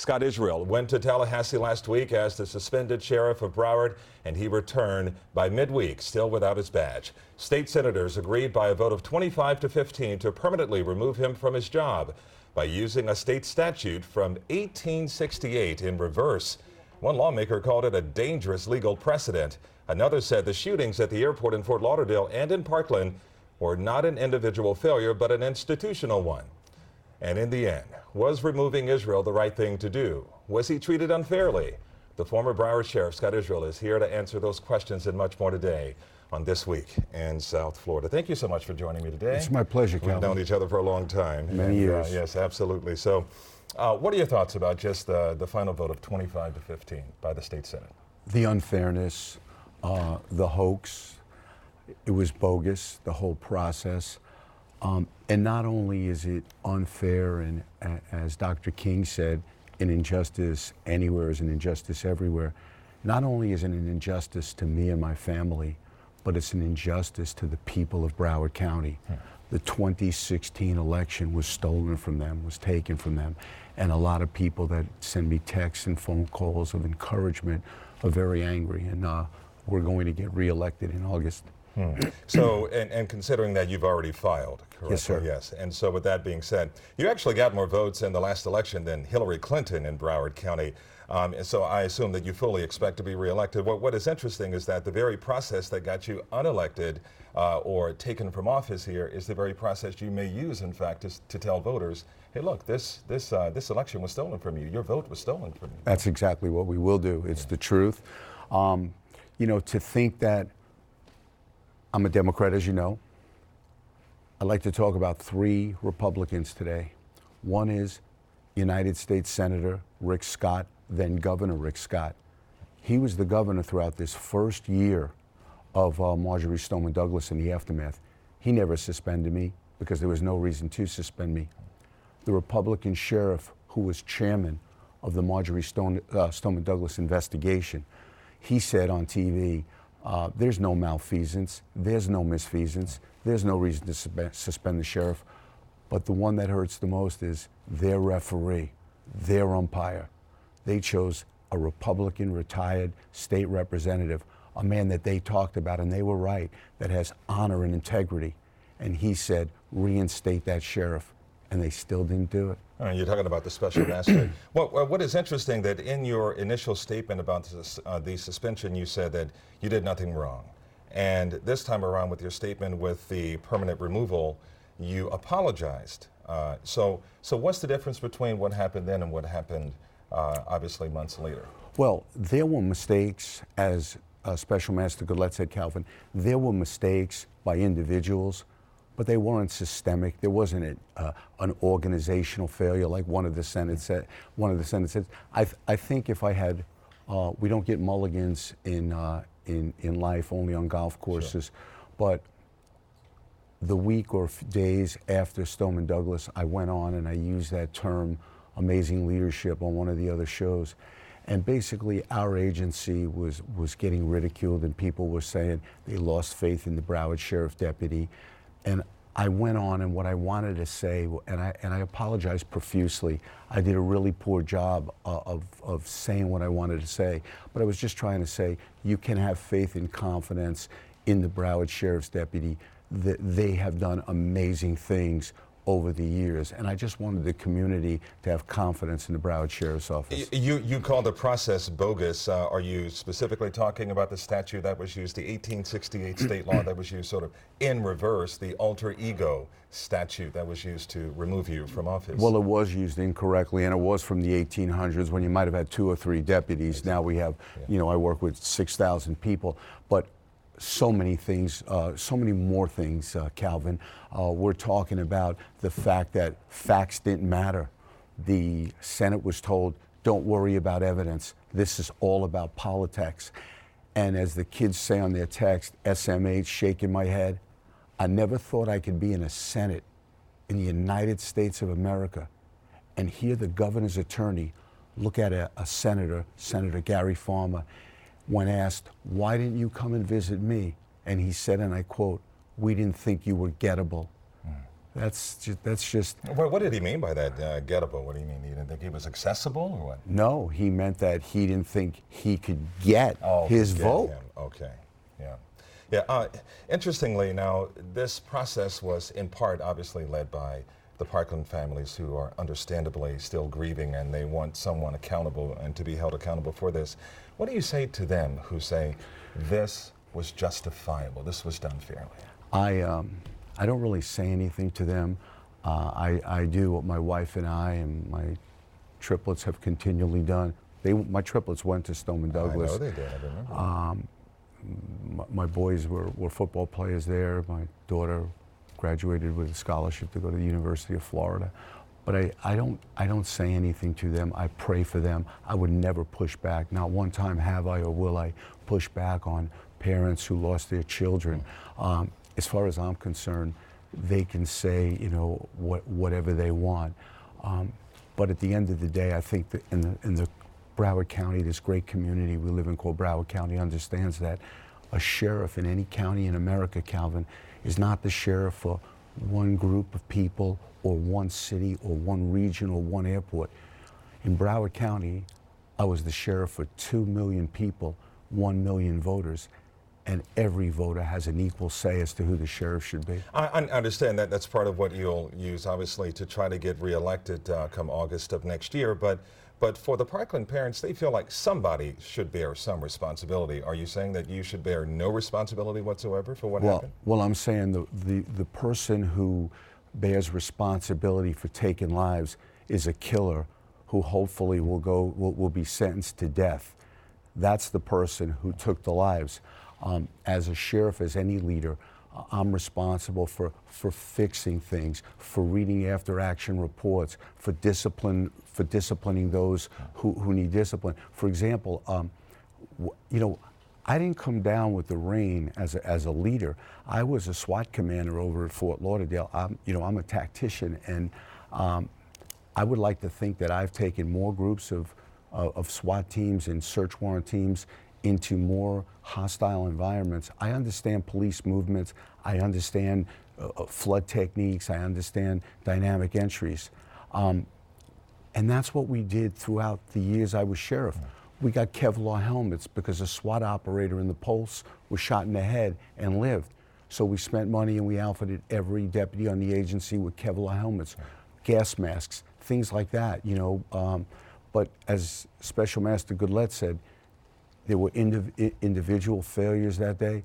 Scott Israel went to Tallahassee last week as the suspended sheriff of Broward, and he returned by midweek, still without his badge. State senators agreed by a vote of 25 to 15 to permanently remove him from his job by using a state statute from 1868 in reverse. One lawmaker called it a dangerous legal precedent. Another said the shootings at the airport in Fort Lauderdale and in Parkland were not an individual failure, but an institutional one. And in the end, was removing Israel the right thing to do? Was he treated unfairly? The former Broward Sheriff, Scott Israel, is here to answer those questions and much more today on This Week in South Florida. Thank you so much for joining me today. It's my pleasure, We've known each other for a long time. Many And, uh, years. yes, absolutely. So, uh, what are your thoughts about just the, the final vote of 25 to 15 by the state senate? The unfairness, uh, the hoax, it was bogus, the whole process. Um, and not only is it unfair, and a- as Dr. King said, an injustice anywhere is an injustice everywhere. Not only is it an injustice to me and my family, but it's an injustice to the people of Broward County. The 2016 election was stolen from them, was taken from them. And a lot of people that send me texts and phone calls of encouragement are very angry. And uh, we're going to get reelected in August. So, and, and considering that you've already filed, correct? Yes, sir. Yes. And so, with that being said, you actually got more votes in the last election than Hillary Clinton in Broward County. Um, and so, I assume that you fully expect to be reelected. What, what is interesting is that the very process that got you unelected uh, or taken from office here is the very process you may use, in fact, to, to tell voters, hey, look, this, this, uh, this election was stolen from you. Your vote was stolen from you. That's exactly what we will do. It's the truth. Um, you know, to think that I'm a Democrat, as you know, I'd like to talk about three Republicans today. One is United States Senator Rick Scott, then Governor Rick Scott. He was the governor throughout this first year of uh, Marjory Stoneman Douglas in the aftermath. He never suspended me because there was no reason to suspend me the Republican sheriff who was chairman of the Marjory Stone, uh, Stoneman Douglas investigation, he said on TV, uh, there's no malfeasance, there's no misfeasance, there's no reason to suspe- suspend the sheriff. But the one that hurts the most is their referee, their umpire. They chose a Republican retired state representative, a man that they talked about, and they were right, that has honor and integrity. And he said, reinstate that sheriff and they still didn't do it. Uh, you're talking about the special master. What, what- is interesting that in your initial statement about this, uh, the suspension, you said that you did nothing wrong. And this time around with your statement with the permanent removal, you apologized. Uh, so, so what's the difference between what happened then and what happened uh, obviously months later? Well, there were mistakes, as uh, Special Master Goodlette said, Calvin. There were mistakes by individuals, but they weren't systemic. There wasn't a, uh, an organizational failure like one of the Senate said. One of the Senate said. I, th- I think if I had, uh, we don't get mulligans in uh, in in life, only on golf courses, but the week or f- days after Stoneman Douglas, I went on and I used that term, amazing leadership, on one of the other shows. And basically, our agency was, was getting ridiculed, and people were saying they lost faith in the Broward Sheriff Deputy. And I went on, and what I wanted to say, and I, and I apologize profusely, I did a really poor job uh, of, of saying what I wanted to say. But I was just trying to say you can have faith and confidence in the Broward Sheriff's Deputy that they have done amazing things over the years. And I just wanted the community to have confidence in the Broward Sheriff's Office. You, you called the process bogus. Uh, are you specifically talking about the statute that was used, the 1868 state law that was used sort of in reverse, the alter ego statute that was used to remove you from office? Well, it was used incorrectly, and it was from the 1800s when you might have had two or three deputies. Now we have, you know, I work with 6,000 people, but so many things, uh, so many more things, uh, Calvin. Uh, we're talking about the fact that facts didn't matter. The Senate was told, don't worry about evidence. This is all about politics. And as the kids say on their text, SMH, shaking my head, I never thought I could be in a Senate in the United States of America and hear the governor's attorney look at a, a senator, Senator Gary Farmer, when asked, Why didn't you come and visit me? And he said, and I quote, We didn't think you were gettable. That's just, that's just What, what did he mean by that, uh, gettable? What do you mean? He didn't think he was accessible or what? no. He meant that he didn't think he could get Oh, his get vote. him. Okay, yeah. Yeah, uh, interestingly, now, this process was in part obviously led by the Parkland families who are understandably still grieving and they want someone accountable and to be held accountable for this. What do you say to them who say this was justifiable, this was done fairly? I, um, I don't really say anything to them. Uh, I, I do what my wife and I and my triplets have continually done. They, my triplets went to Stoneman Douglas. I know they did, I remember. Um, my, my boys were, were football players there. My daughter graduated with a scholarship to go to the University of Florida. But I, I, don't, I don't say anything to them. I pray for them. I would never push back. Not one time have I or will I push back on parents who lost their children. Um, as far as I'm concerned, they can say, you know, what, whatever they want. Um, but at the end of the day, I think that in the, in the Broward County, this great community we live in called Broward County, understands that a sheriff in any county in America, Calvin, is not the sheriff for one group of people or one city or one region or one airport. In Broward County, I was the sheriff for 2 million people, 1 million voters, and every voter has an equal say as to who the sheriff should be. I, I understand that that's part of what you'll use, obviously, to try to get reelected uh, come August of next year. But, but for the Parkland parents, they feel like somebody should bear some responsibility. Are you saying that you should bear no responsibility whatsoever for what Well, happened? well, I'm saying the, the, the person who bears responsibility for taking lives is a killer who hopefully will go will, will be sentenced to death. That's the person who took the lives. Um, as a sheriff, as any leader, I'm responsible for, for fixing things, for reading after action reports, for discipline, for disciplining those who, who need discipline. For example, um, you know, I didn't come down with the rain as a, as a leader. I was a SWAT commander over at Fort Lauderdale. I'm, you know, I'm a tactician, and um, I would like to think that I've taken more groups of, uh, of SWAT teams and search warrant teams into more hostile environments. I understand police movements. I understand uh, uh, flood techniques. I understand dynamic entries. Um, and that's what we did throughout the years I was sheriff. We got Kevlar helmets because a SWAT operator in the Pulse was shot in the head and lived. So we spent money and we outfitted every deputy on the agency with Kevlar helmets, gas masks, things like that, you know. Um, but as Special Master Goodlette said, there were indiv- individual failures that day,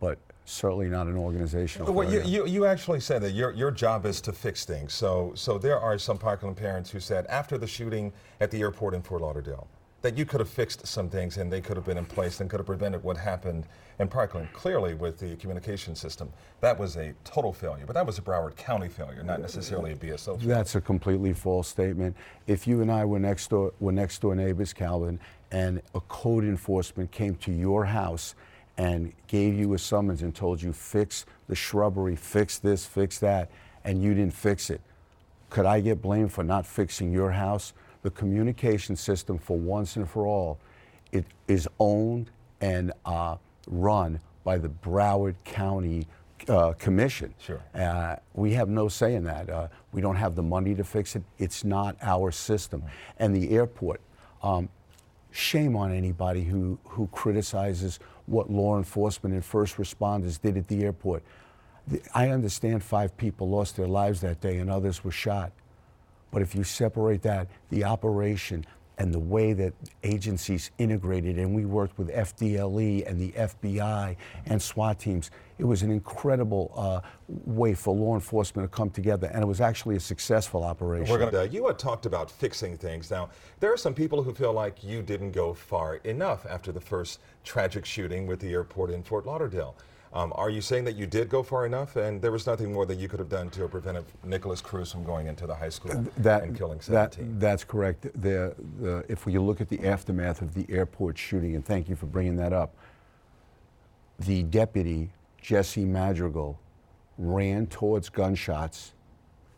but certainly not an organizational Well, you, you, you actually said that your, your job is to fix things. So, so there are some Parkland parents who said after the shooting at the airport in Fort Lauderdale that you could have fixed some things and they could have been in place and could have prevented what happened in Parkland. Clearly, with the communication system, that was a total failure. But that was a Broward County failure, not necessarily a BSO failure. That's a completely false statement. If you and I were next door, were next door neighbors, Calvin, and a code enforcement came to your house and gave you a summons and told you fix the shrubbery, fix this, fix that, and you didn't fix it, could I get blamed for not fixing your house? The communication system, for once and for all, it is owned and uh, run by the Broward County uh, Commission. Sure. Uh, we have no say in that. Uh, we don't have the money to fix it. It's not our system. And the airport, um, shame on anybody who, who criticizes what law enforcement and first responders did at the airport. I understand five people lost their lives that day and others were shot. But if you separate that, the operation and the way that agencies integrated, and we worked with FDLE and the FBI and SWAT teams, it was an incredible uh, way for law enforcement to come together, and it was actually a successful operation. Gonna, uh, you had talked about fixing things. Now, there are some people who feel like you didn't go far enough after the first tragic shooting with the airport in Fort Lauderdale. Um, are you saying that you did go far enough and there was nothing more that you could have done to prevent Nikolas Cruz from going into the high school and killing 17? That, that's correct. The, the, if we look at the aftermath of the airport shooting, and thank you for bringing that up, the deputy, Jesse Madruga, ran towards gunshots,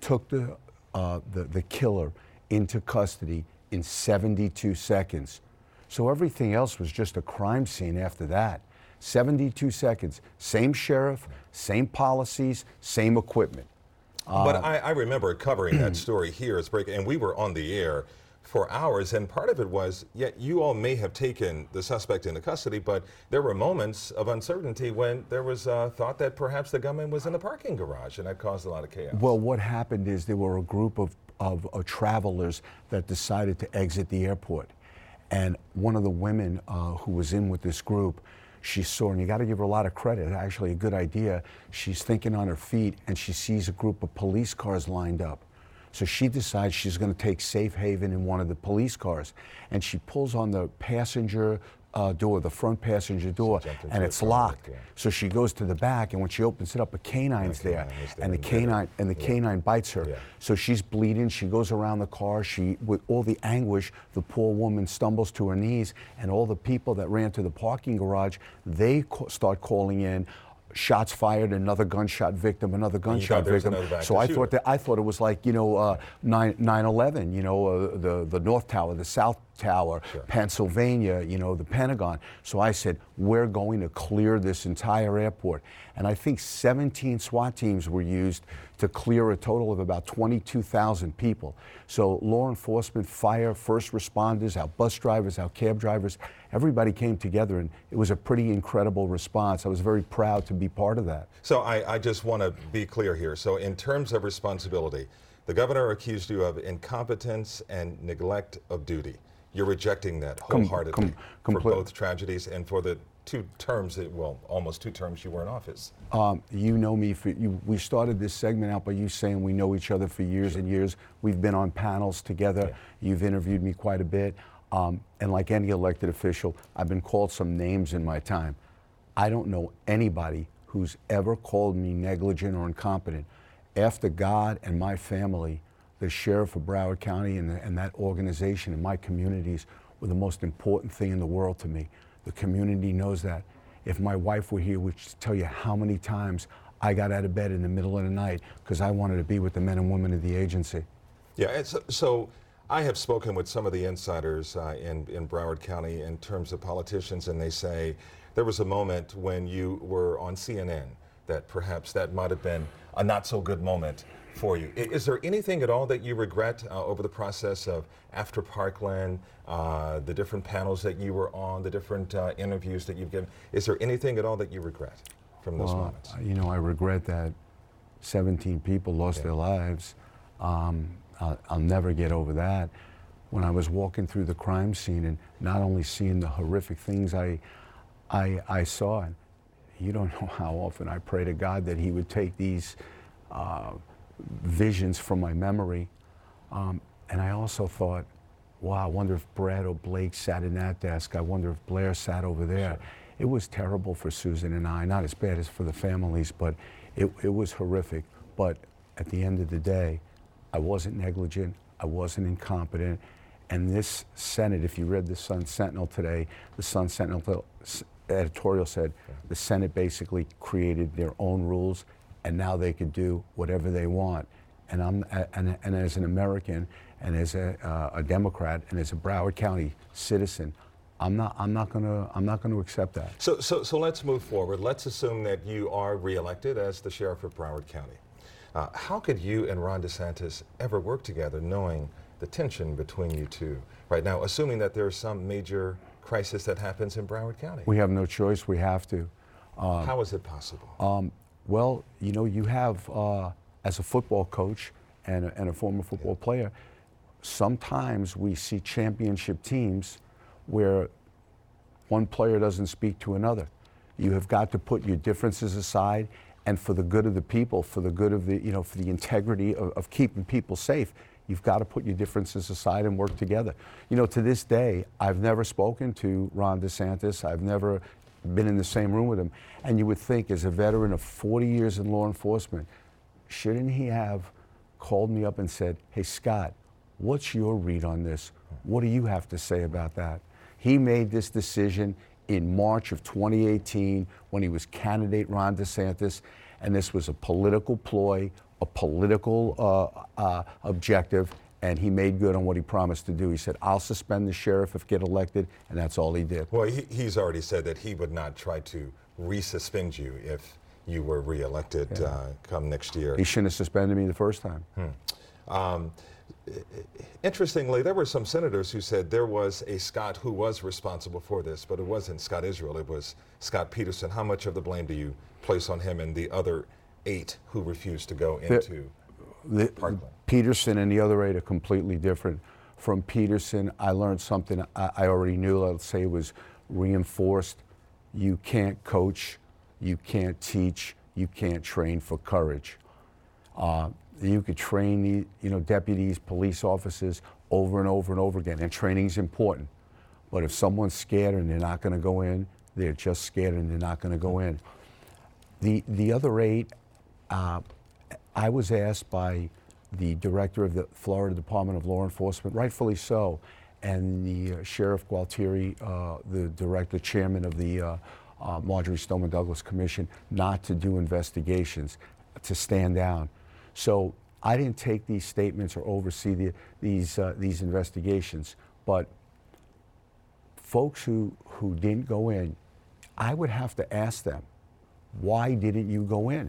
took the, uh, the, the killer into custody in 72 seconds. So everything else was just a crime scene after that. 72 seconds. Same sheriff, same policies, same equipment. but I, I remember covering that story here as breaking, and we were on the air for hours. And part of it was, yeah, you all may have taken the suspect into custody, but there were moments of uncertainty when there was uh, thought that perhaps the gunman was in the parking garage, and that caused a lot of chaos. Well, what happened is there were a group of, of, of travelers that decided to exit the airport. And one of the women uh, who was in with this group, she sore, and you got to give her a lot of credit, actually, a good idea. She's thinking on her feet, and she sees a group of police cars lined up. So she decides she's going to take safe haven in one of the police cars. And she pulls on the passenger uh, door, the front passenger door, and it's locked. yeah. So she goes to the back, and when she opens it up, a canine's The there, and the and bit her. canine and the Yeah. canine bites her. Yeah. So she's bleeding. She goes around the car. She, with all the anguish, the poor woman stumbles to her knees, and all the people that ran to the parking garage, they ca- start calling in. Shots fired, another gunshot victim, another gunshot thought there was victim. another So I shooter. thought that I thought it was like you know uh, 9 9/11, you know uh, the the North Tower, the South Tower, Sure. Pennsylvania, you know the Pentagon. So I said we're going to clear this entire airport, and I think 17 SWAT teams were used to clear a total of about 22,000 people. So law enforcement, fire, first responders, our bus drivers, our cab drivers, everybody came together, and it was a pretty incredible response. I was very proud to be part of that. So I, I just want to be clear here. So in terms of responsibility, the governor accused you of incompetence and neglect of duty. You're rejecting that wholeheartedly com- for both tragedies and for the two terms, that, well, almost two terms you were in office. Um, you know me for you. We started this segment out by you saying we know each other for years and years. We've been on panels together. You've interviewed me quite a bit, um, and like any elected official, I've been called some names in my time. I don't know anybody who's ever called me negligent or incompetent. After God and my family, the sheriff of Broward County and, and that organization and my communities were the most important thing in the world to me. The community knows that. If my wife were here, we'd tell you how many times I got out of bed in the middle of the night because I wanted to be with the men and women of the agency. Yeah, so, so I have spoken with some of the insiders uh, in, in Broward County in terms of politicians, and they say there was a moment when you were on CNN that perhaps that might have been a not so good moment for you. I- Is there anything at all that you regret uh, over the process of after Parkland, uh, the different panels that you were on, the different uh, interviews that you've given? Is there anything at all that you regret from those Well, moments? You know, I regret that 17 people lost their lives. Um, I'll, I'll never get over that. When I was walking through the crime scene and not only seeing the horrific things I, I, I saw, and you don't know how often I pray to God that He would take these uh, visions from my memory. Um, and I also thought, wow, I wonder if Brad or Blake sat in that desk. I wonder if Blair sat over there. It was terrible for Susan and I, not as bad as for the families, but it, it was horrific. But at the end of the day, I wasn't negligent, I wasn't incompetent. And this Senate, if you read the Sun Sentinel today, the Sun Sentinel editorial said the Senate basically created their own rules and now they could do whatever they want. And, I'm, and, and as an American and as a, uh, a Democrat and as a Broward County citizen, I'm not, I'm not gonna, I'm not gonna accept that. So, so, so let's move forward. Let's assume that you are reelected as the sheriff of Broward County. Uh, how could you and Ron DeSantis ever work together knowing the tension between you two right now, assuming that there's some major crisis that happens in Broward County? We have no choice, we have to. how is it possible? Um, well, you know, you have, uh, as a football coach and a, and a former football player, sometimes we see championship teams where one player doesn't speak to another. You have got to put your differences aside, and for the good of the people, for the good of the, you know, for the integrity of, of keeping people safe, you've got to put your differences aside and work together. You know, to this day, I've never spoken to Ron DeSantis. I've never been in the same room with him. And you would think, as a veteran of 40 years in law enforcement, shouldn't he have called me up and said, Hey, Scott, what's your read on this? What do you have to say about that? He made this decision in March of 2018 when he was candidate Ron DeSantis, and this was a political ploy, a political uh, uh, objective, and he made good on what he promised to do. He said, I'll suspend the sheriff if get elected, and that's all he did. Well, he, he's already said that he would not try to resuspend you if you were reelected uh, come next year. He shouldn't have suspended me the first time. Um, interestingly, there were some senators who said there was a Scott who was responsible for this, but it wasn't Scott Israel, it was Scot Peterson. How much of the blame do you place on him and the other eight who refused to go into The, Parkland? Peterson and the other eight are completely different. From Peterson, I learned something I, I already knew. Let's say it was reinforced. You can't coach, you can't teach, you can't train for courage. Uh, you could train the, you know, deputies, police officers over and over and over again, and training is important. But if someone's scared and they're not going to go in, they're just scared and they're not going to go in. The the other eight, uh, I was asked by the director of the Florida Department of Law Enforcement, rightfully so, and the uh, Sheriff Gualtieri, uh, the director, chairman of the uh, uh, Marjory Stoneman Douglas Commission, not to do investigations, to stand down. So I didn't take these statements or oversee the, these uh, these investigations, but folks who, who didn't go in, I would have to ask them, why didn't you go in?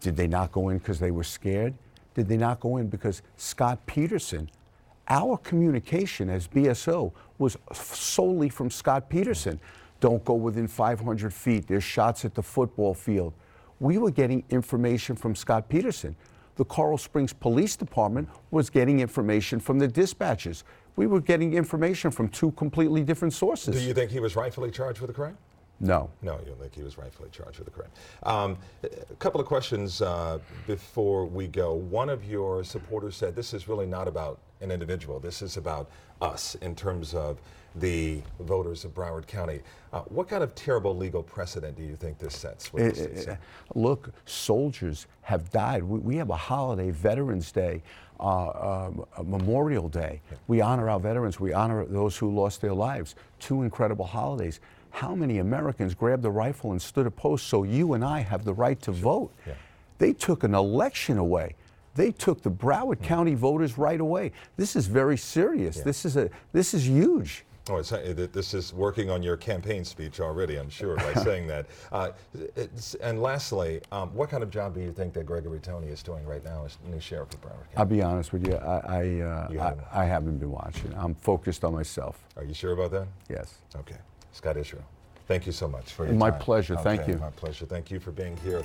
Did they not go in because they were scared? Did they not go in because Scot Peterson, our communication as BSO was solely from Scot Peterson. Don't go within 500 feet. There's shots at the football field. We were getting information from Scot Peterson. The Coral Springs Police Department was getting information from the dispatchers. We were getting information from two completely different sources. Do you think he was rightfully charged with the crime? No. No, you don't think he was rightfully charged with the crime. Um, a couple of questions uh, before we go. One of your supporters said this is really not about an individual. This is about us in terms of the voters of Broward County. Uh, what kind of terrible legal precedent do you think this sets? What this is? Uh, Look, soldiers have died. We, we have a holiday, Veterans Day, uh, um, Memorial Day. We honor our veterans. We honor those who lost their lives. Two incredible holidays. How many Americans grabbed a rifle and stood a post so you and I have the right to vote? Yeah. They took an election away. They took the Broward County voters right away. This is very serious. This is a this is huge. Oh, it's, uh, this is working on your campaign speech already, I'm sure, by saying that. Uh, and lastly, um, what kind of job do you think that Gregory Tony is doing right now as new sheriff of Broward County? I'll be honest with you. I I, uh, You haven't I haven't been watching. I'm focused on myself. Are you sure about that? Yes. Okay. Scott Israel, thank you so much for your My time. pleasure. Thank Okay, you. My pleasure. Thank you for being here.